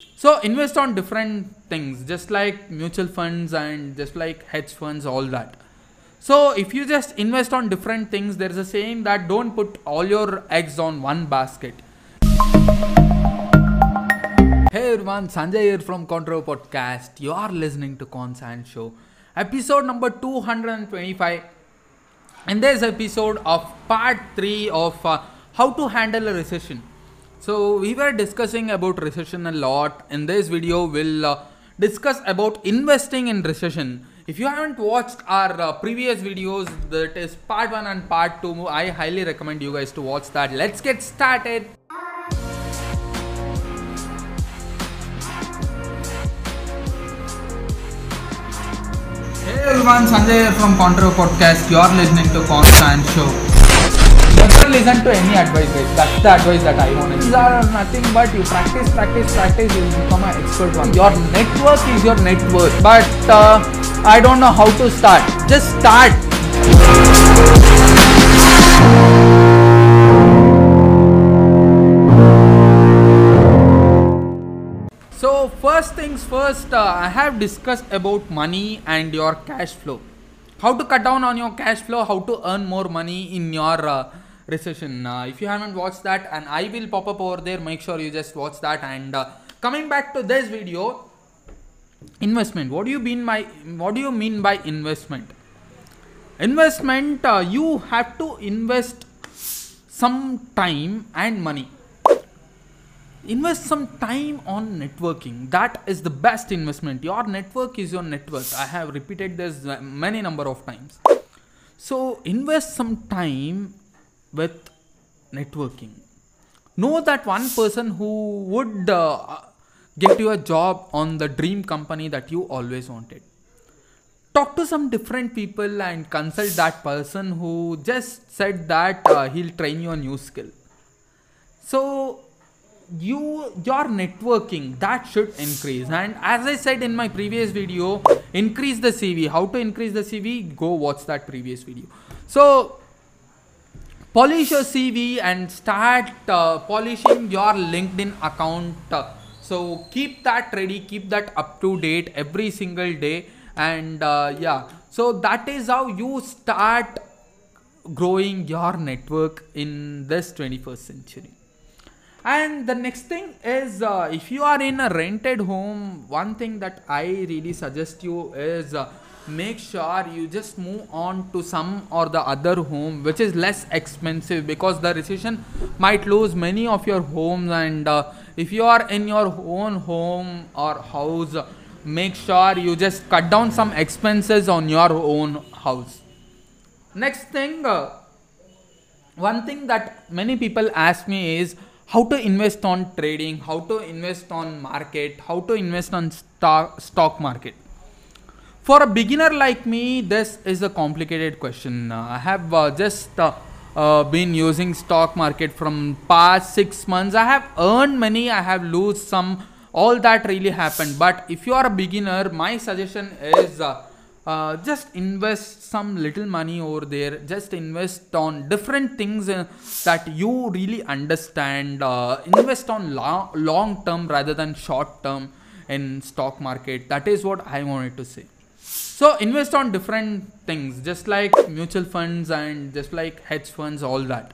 So invest on different things, just like mutual funds and just like hedge funds, all that. So if you just invest on different things, there is a saying that don't put all your eggs on one basket. Hey everyone, Sanjay here from Control Podcast. You are listening to Consan Show, episode number 225. In this episode of part 3 of uh, how to handle a recession. So we were discussing about recession a lot. In this video, we'll uh, discuss about investing in recession. If you haven't watched our uh, previous videos, that is part 1 and part 2, I highly recommend you guys to watch that. Let's get started. Hey everyone, Sanjay from Contra Podcast. You are listening to Constant Show. Listen to any advice, guys. That's the advice that I want. These are nothing but you practice, practice, practice. You become an expert one. Your network is your net worth. But uh, I don't know how to start. Just start. So first things first, uh, I have discussed about money and your cash flow. How to cut down on your cash flow, how to earn more money in your uh, recession. Uh, if you haven't watched that, and I will pop up over there, make sure you just watch that. And uh, coming back to this video, investment. What do you mean by what do you mean by investment? Investment, uh, you have to invest some time and money invest some time on networking that is the best investment your network is your net worth i have repeated this many number of times so invest some time with networking. Know that one person who would uh, get you a job on the dream company that you always wanted. Talk to some different people and consult that person who just said that uh, he'll train you a new skill. So you your networking that should increase. And as i said in my previous video increase the cv how to increase the cv go watch that previous video. So polish your cv and start uh, polishing your linkedin account. So keep that ready keep that up to date every single day. And uh, yeah. So that is how you start growing your network in this 21st century. And the next thing is uh, if you are in a rented home one thing that i really suggest you is uh, make sure you just move on to some or the other home which is less expensive because the recession might lose many of your homes and uh, if you are in your own home or house make sure you just cut down some expenses on your own house. Next thing uh, one thing that many people ask me is how to invest on trading how to invest on market how to invest on stock stock market for a beginner like me this is a complicated question. Uh, i have uh, just uh, uh, been using stock market from past 6 months. I have earned money i have lose some all that really happened. But if you are a beginner my suggestion is uh, uh, just invest some little money over there. Just invest on different things that you really understand. Invest on long, long term rather than short term in stock market. That is what i wanted to say so invest on different things just like mutual funds and just like hedge funds all that.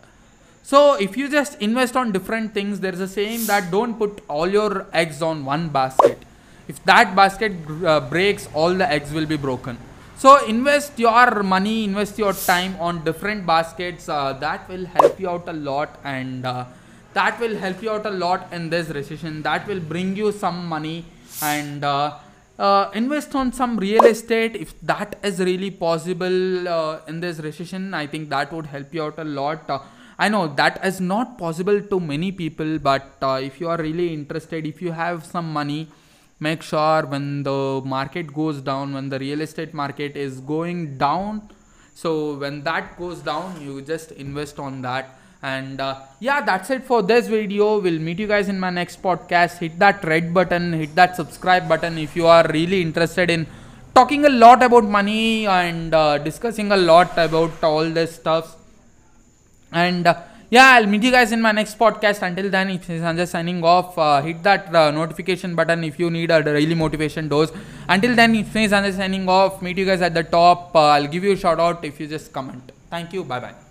So if you just invest on different things there is a saying that don't put all your eggs on one basket. If that basket uh, breaks all the eggs will be broken. So invest your money invest your time on different baskets uh, that will help you out a lot and uh, that will help you out a lot in this recession. That will bring you some money and uh, invest on some real estate if that is really possible uh, in this recession i think that would help you out a lot uh, I know that is not possible to many people, but uh, if you are really interested, if you have some money, make sure when the market goes down, when the real estate market is going down, so when that goes down, you just invest on that. And uh, yeah, that's it for this video. We'll meet you guys in my next podcast. Hit that red button, hit that subscribe button if you are really interested in talking a lot about money and uh, discussing a lot about all this stuff and uh, yeah, I'll meet you guys in my next podcast. Until then, it's Sanjay signing off. Uh, hit that uh, notification button if you need a daily motivation dose. Until then, it's Sanjay signing off. Meet you guys at the top. Uh, I'll give you a shout out if you just comment. Thank you. Bye bye.